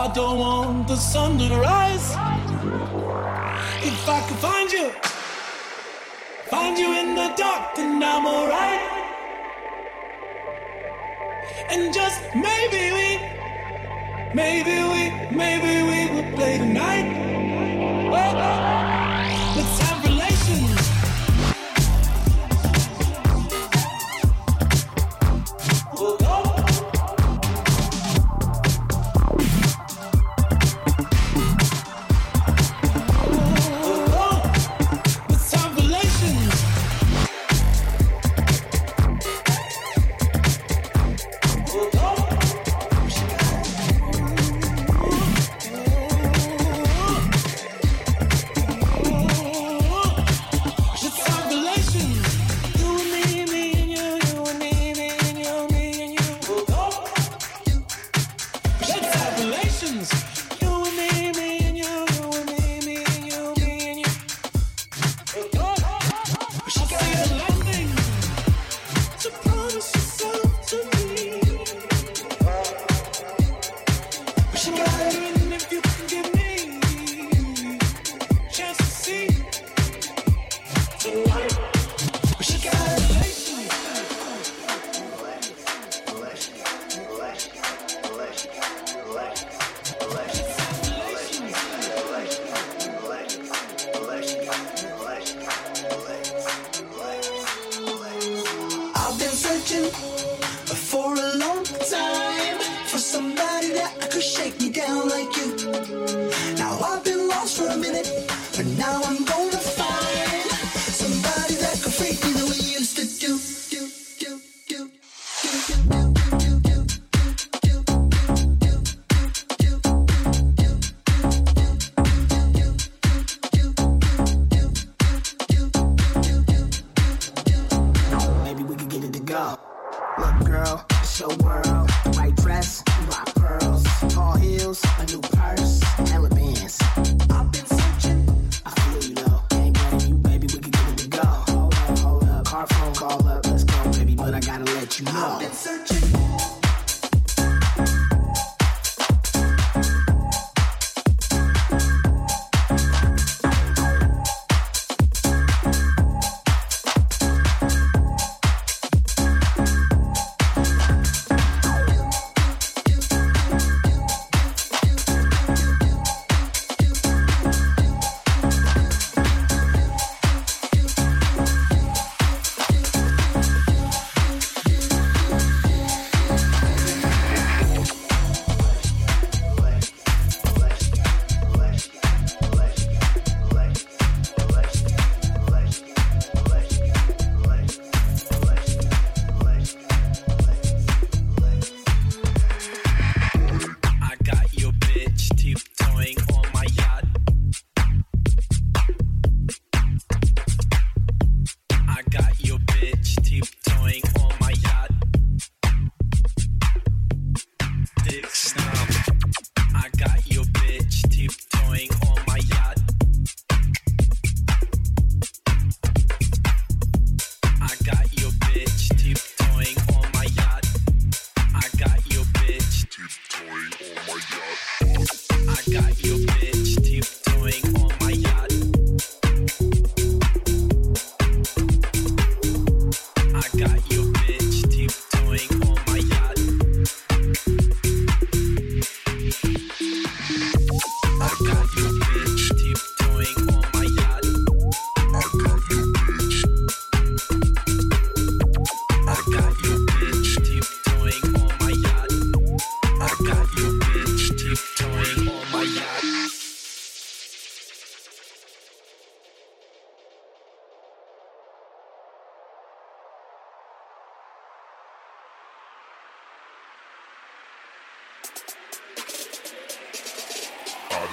I don't want the sun to rise. If I could find you, find you in the dark, then I'm alright. And just maybe we, maybe we, maybe we will play tonight. Well, let's I've been searching.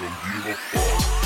don't give a fuck.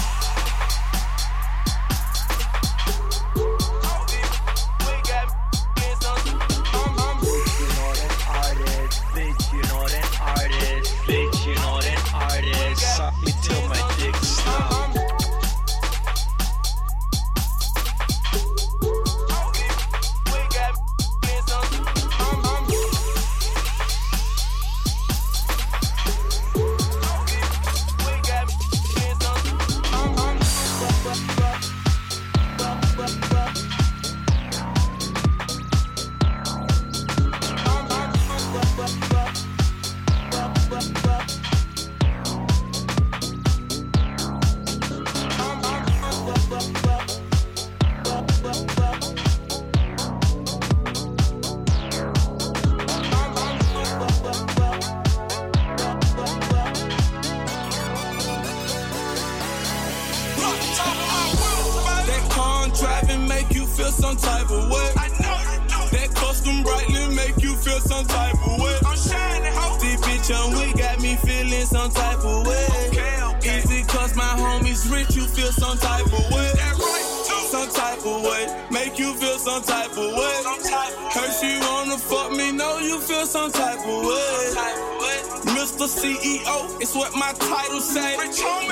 some type of way. I know, I know. That custom brightly make you feel some type of way. I'm shining, hope. This bitch on we got me feeling some type of way. Okay, okay. Is it cause my homies rich you feel some type of way? That right, too. Some type of way. Make you feel some type of way. Some type of way. Heard you wanna fuck me, know you feel some type of way. Some type of way. Mr. CEO, it's what my title say.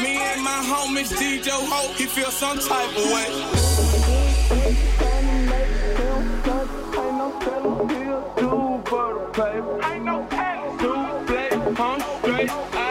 Me and my homies DJ Ho, he feel some type of way. Ain't no Two play, I'm straight, I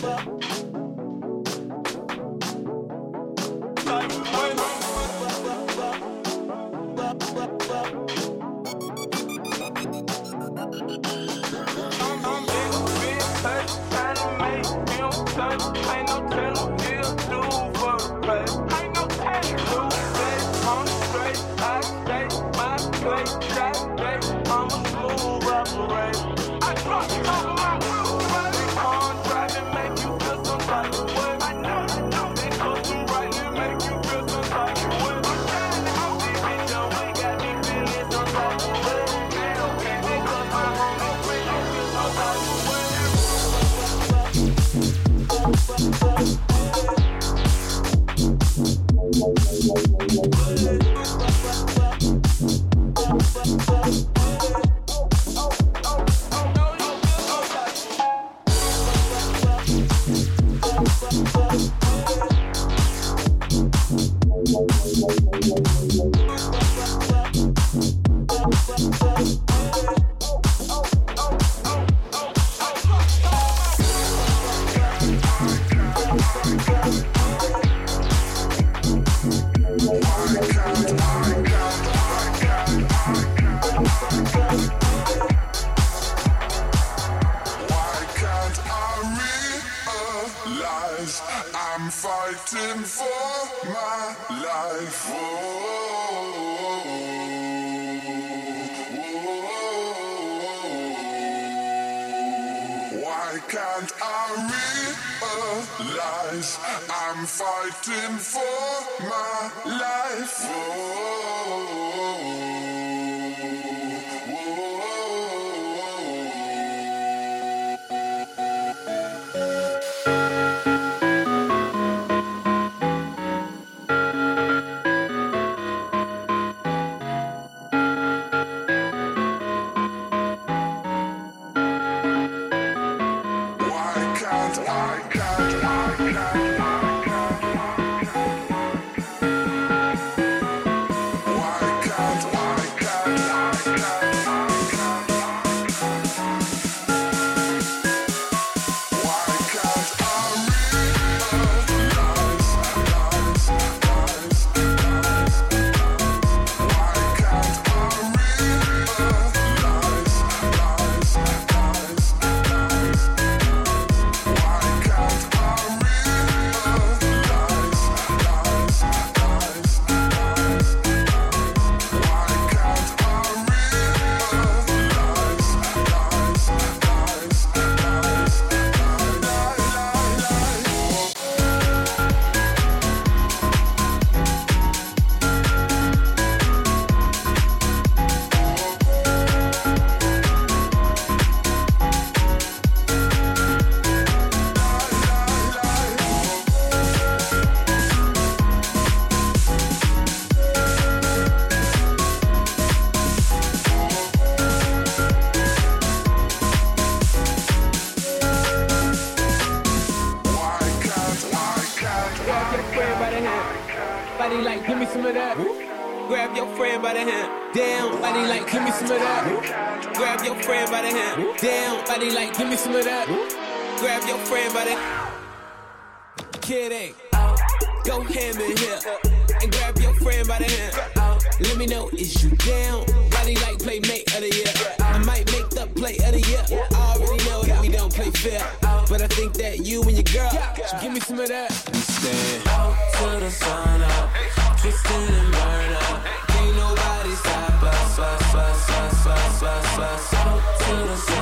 Type remember that. And stand out to the sun up, twisting and burn up. Can't nobody stop us, us, us, us, us, us, us. Out to the sun.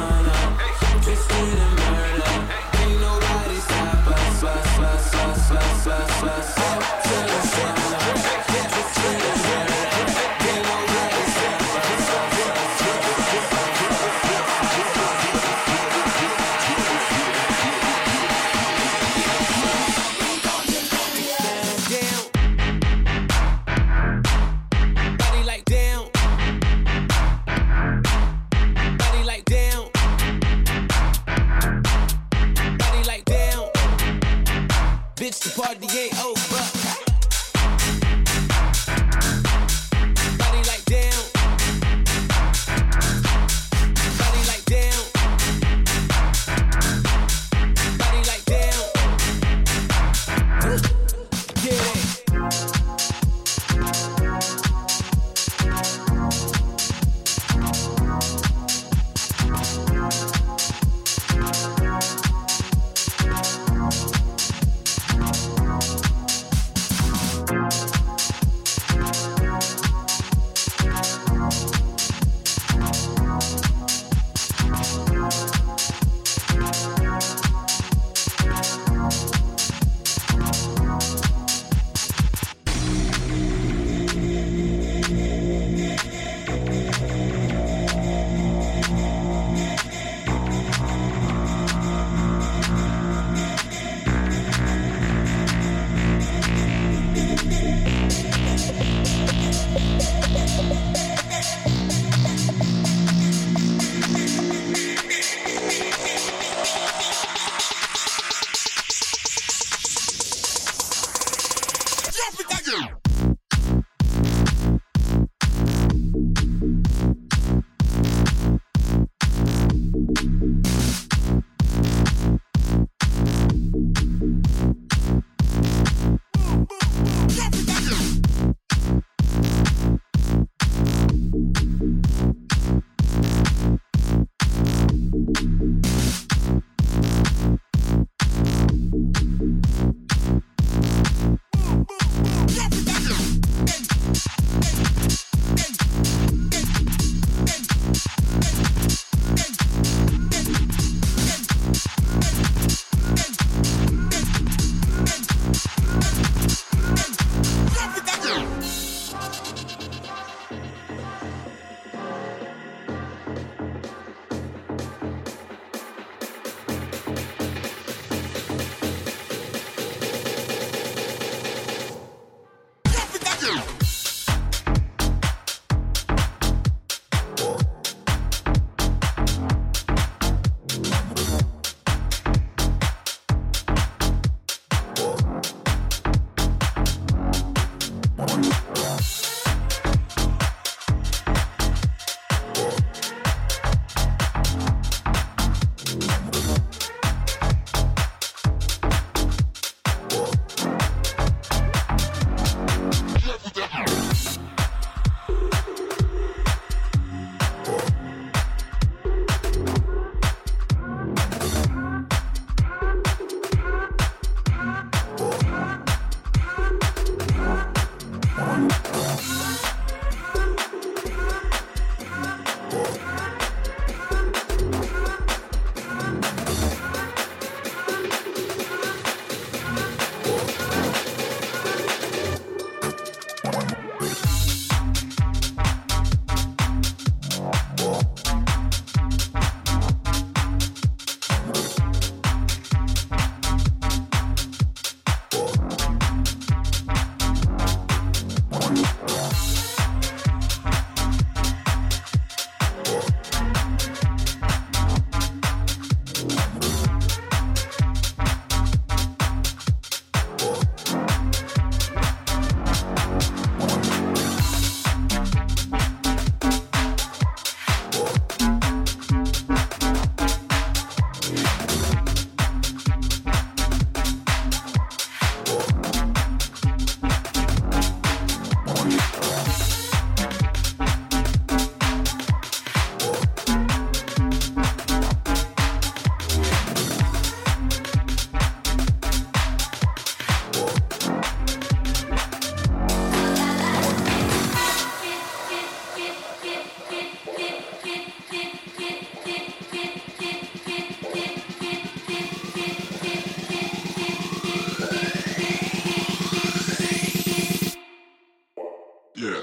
Yeah.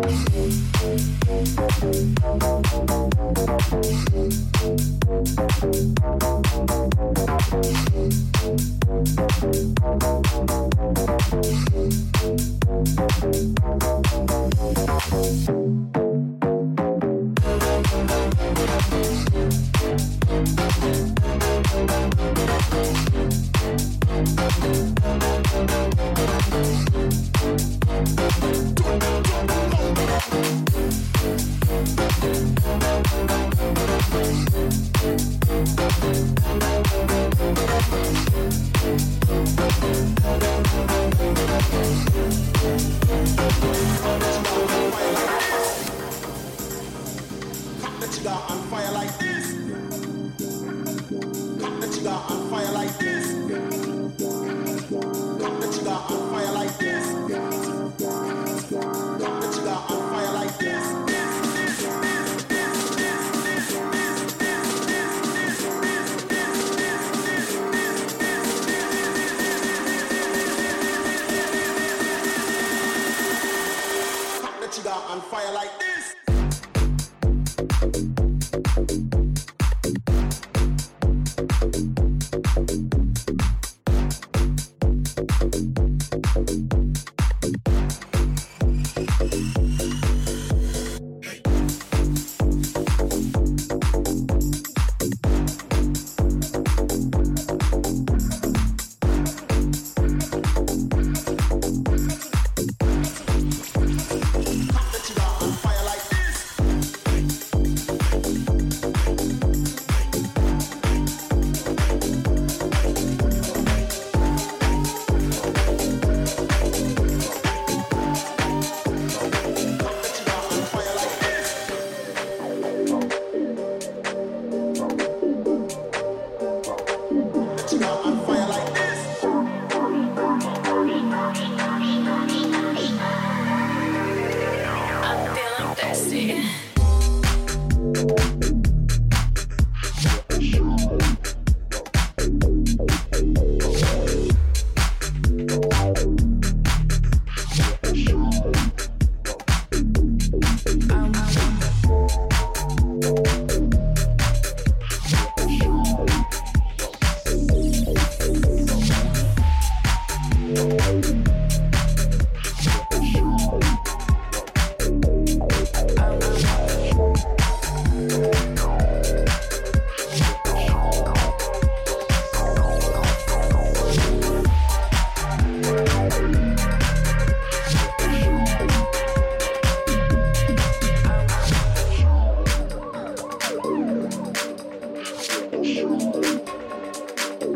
Thank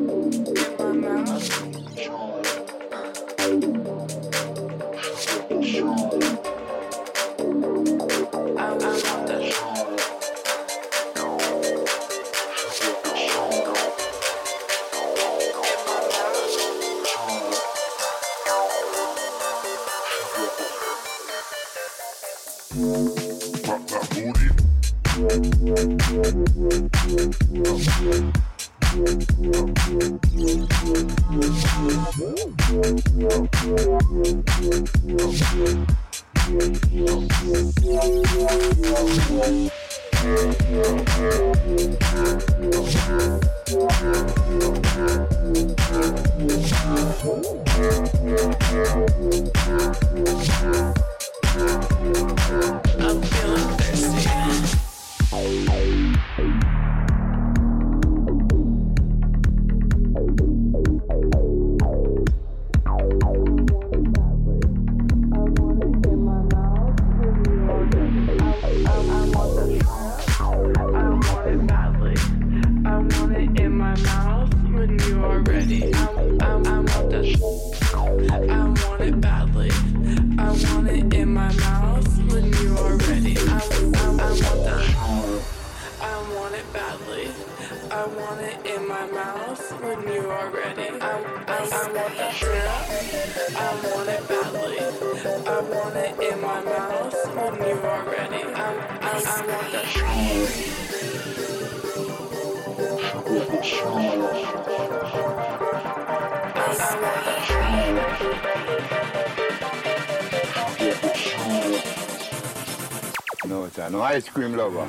Pop No, sir. No ice cream lover.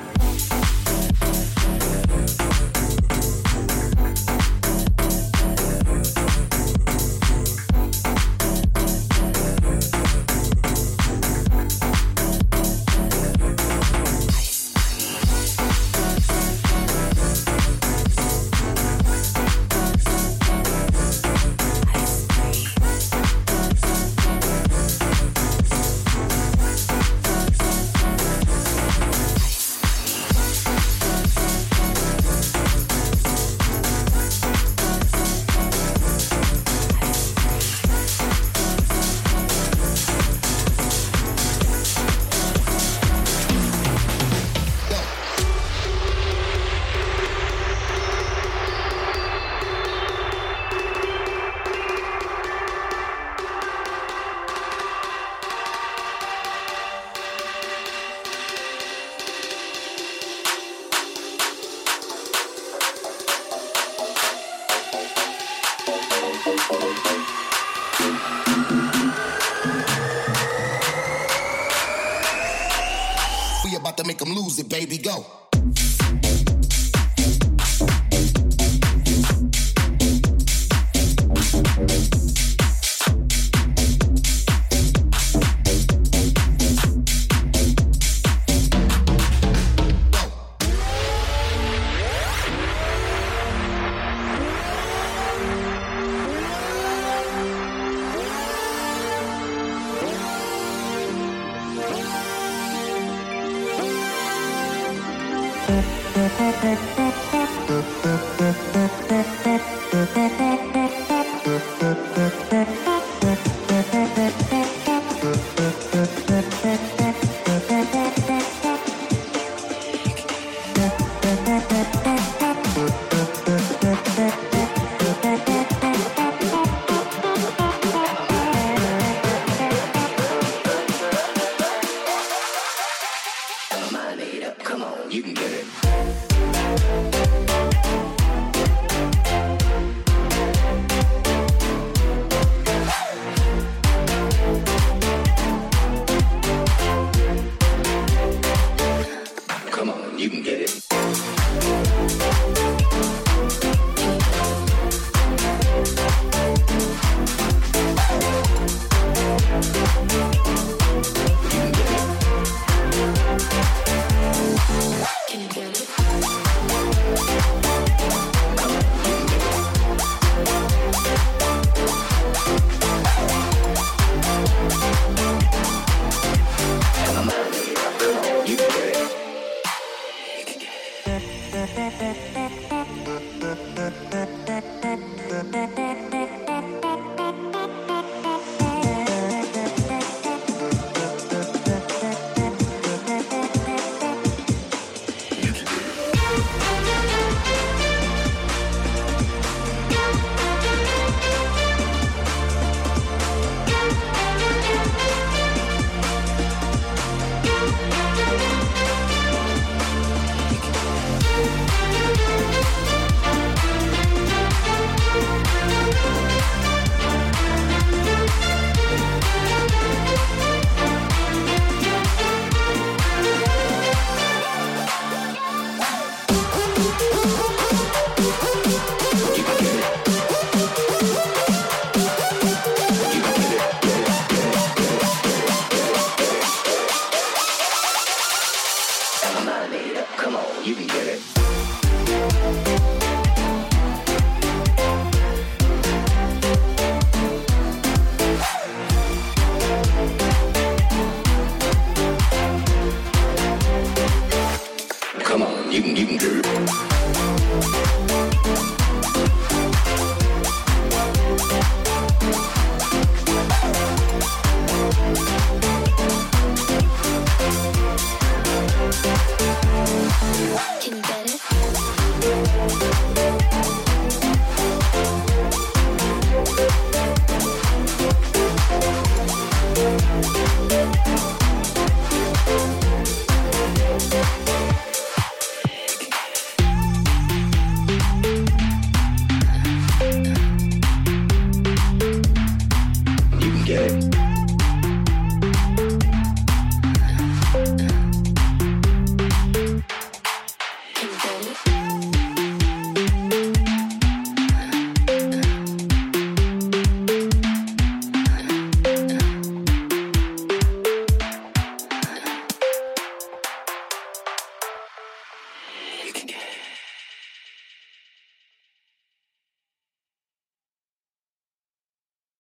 We about to make them lose it, baby. Go. Can, do it.